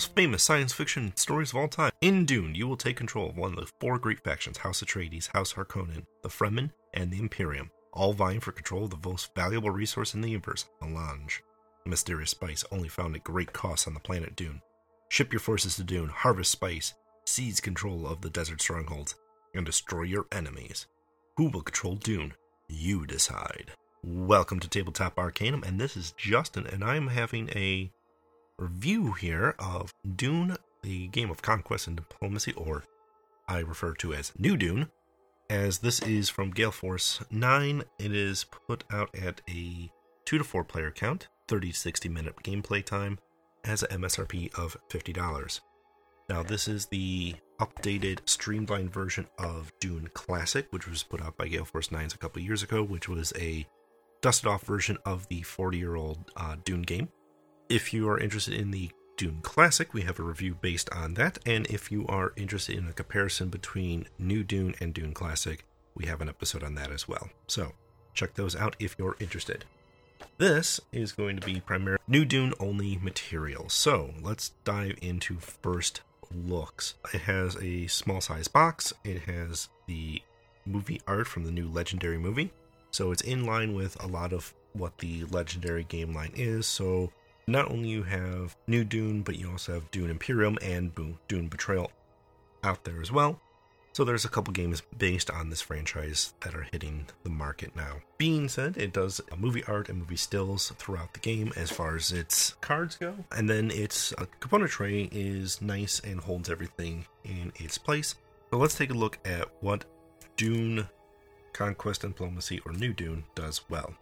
Most famous science fiction stories of all time. In Dune, you will take control of one of the four great factions House Atreides, House Harkonnen, the Fremen, and the Imperium, all vying for control of the most valuable resource in the universe, melange. A mysterious spice only found at great cost on the planet Dune. Ship your forces to Dune, harvest spice, seize control of the desert strongholds, and destroy your enemies. Who will control Dune? You decide. Welcome to Tabletop Arcanum, and this is Justin, and I am having a review here of Dune, the game of conquest and diplomacy, or I refer to as New Dune, as this is from Gale Force 9. It is put out at a 2 to 4 player count, 30 to 60 minute gameplay time, has an MSRP of $50. Now, this is the updated, streamlined version of Dune Classic, which was put out by Gale Force 9s a couple years ago, which was a dusted off version of the 40 year old uh, Dune game. If you are interested in the Dune Classic, we have a review based on that. And if you are interested in a comparison between New Dune and Dune Classic, we have an episode on that as well. So check those out if you're interested. This is going to be primarily New Dune only material. So let's dive into first looks. It has a small size box, it has the movie art from the new Legendary movie. So it's in line with a lot of what the Legendary game line is. So not only you have New Dune, but you also have Dune Imperium and Dune Betrayal out there as well. So there's a couple games based on this franchise that are hitting the market now. Being said, it does movie art and movie stills throughout the game as far as its cards go. And then its uh, component tray is nice and holds everything in its place. So let's take a look at what Dune Conquest and Diplomacy or New Dune does well.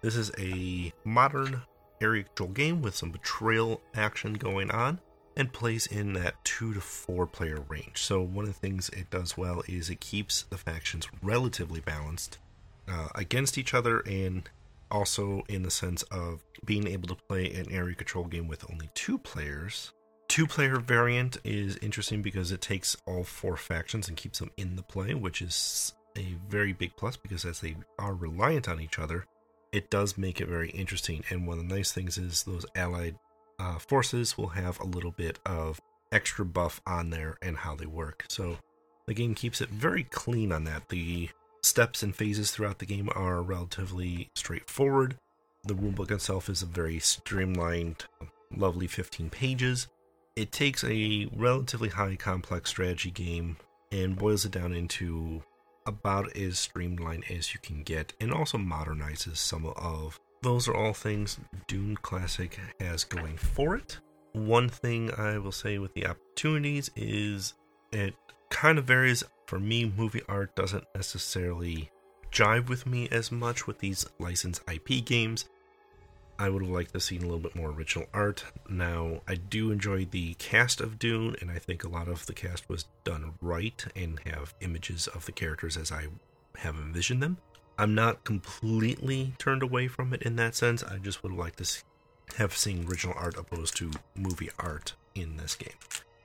This is a modern area control game with some betrayal action going on and plays in that two to four player range. So, one of the things it does well is it keeps the factions relatively balanced uh, against each other and also in the sense of being able to play an area control game with only two players. Two player variant is interesting because it takes all four factions and keeps them in the play, which is a very big plus because as they are reliant on each other, it does make it very interesting. And one of the nice things is those allied uh, forces will have a little bit of extra buff on there and how they work. So the game keeps it very clean on that. The steps and phases throughout the game are relatively straightforward. The rulebook itself is a very streamlined, lovely 15 pages. It takes a relatively high complex strategy game and boils it down into about as streamlined as you can get and also modernizes some of those are all things Dune Classic has going for it. One thing I will say with the opportunities is it kind of varies. For me, movie art doesn't necessarily jive with me as much with these licensed IP games. I would have liked to see a little bit more original art. Now, I do enjoy the cast of Dune, and I think a lot of the cast was done right and have images of the characters as I have envisioned them. I'm not completely turned away from it in that sense. I just would like to see, have seen original art opposed to movie art in this game.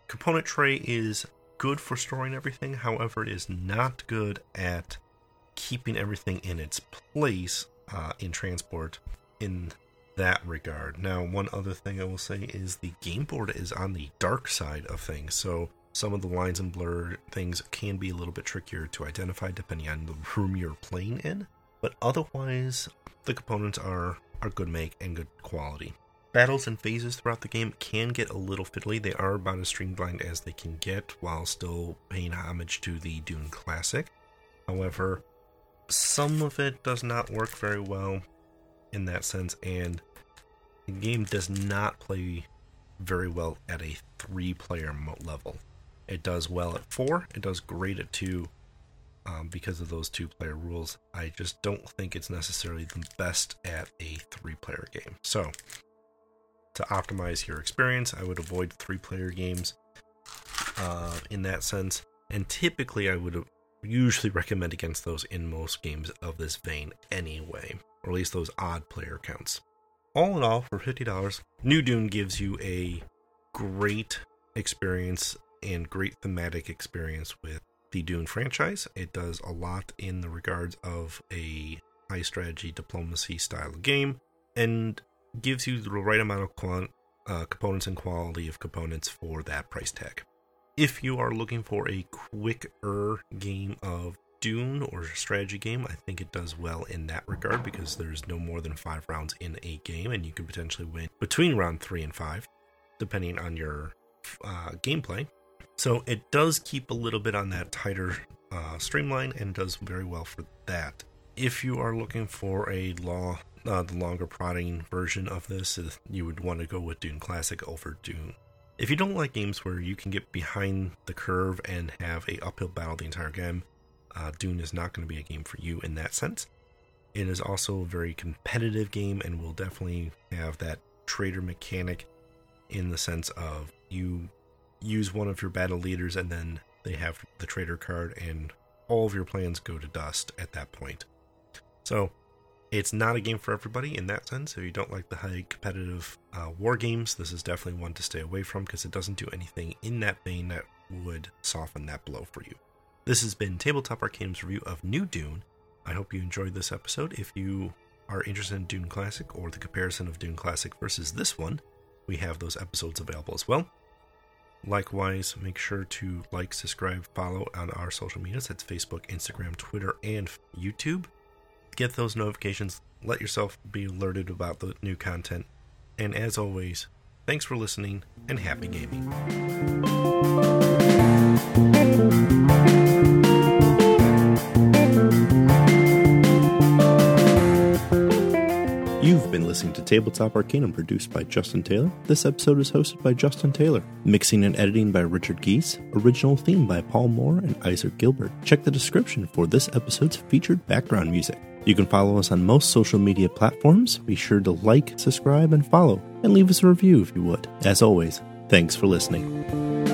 Component tray is good for storing everything, however, it is not good at keeping everything in its place uh, in transport in that regard. Now, one other thing I will say is the game board is on the dark side of things, so some of the lines and blur things can be a little bit trickier to identify depending on the room you're playing in, but otherwise, the components are, are good make and good quality. Battles and phases throughout the game can get a little fiddly. They are about as streamlined as they can get while still paying homage to the Dune Classic. However, some of it does not work very well in that sense, and the game does not play very well at a three player level. It does well at four, it does great at two um, because of those two player rules. I just don't think it's necessarily the best at a three player game. So, to optimize your experience, I would avoid three player games uh, in that sense. And typically, I would usually recommend against those in most games of this vein anyway, or at least those odd player counts. All in all, for $50, New Dune gives you a great experience and great thematic experience with the Dune franchise. It does a lot in the regards of a high strategy diplomacy style game and gives you the right amount of quant, uh, components and quality of components for that price tag. If you are looking for a quicker game of Dune or strategy game, I think it does well in that regard because there's no more than five rounds in a game, and you can potentially win between round three and five, depending on your uh, gameplay. So it does keep a little bit on that tighter uh, streamline and does very well for that. If you are looking for a law, uh, the longer prodding version of this, uh, you would want to go with Dune Classic over Dune. If you don't like games where you can get behind the curve and have a uphill battle the entire game, uh, Dune is not going to be a game for you in that sense. It is also a very competitive game and will definitely have that traitor mechanic in the sense of you use one of your battle leaders and then they have the traitor card and all of your plans go to dust at that point. So it's not a game for everybody in that sense. If you don't like the high competitive uh, war games, this is definitely one to stay away from because it doesn't do anything in that vein that would soften that blow for you. This has been Tabletop Arcanum's review of New Dune. I hope you enjoyed this episode. If you are interested in Dune Classic or the comparison of Dune Classic versus this one, we have those episodes available as well. Likewise, make sure to like, subscribe, follow on our social medias. That's Facebook, Instagram, Twitter, and YouTube. Get those notifications. Let yourself be alerted about the new content. And as always, thanks for listening and happy gaming. You've been listening to Tabletop Arcanum produced by Justin Taylor. This episode is hosted by Justin Taylor. Mixing and editing by Richard Geese. Original theme by Paul Moore and Isaac Gilbert. Check the description for this episode's featured background music. You can follow us on most social media platforms. Be sure to like, subscribe, and follow, and leave us a review if you would. As always, thanks for listening.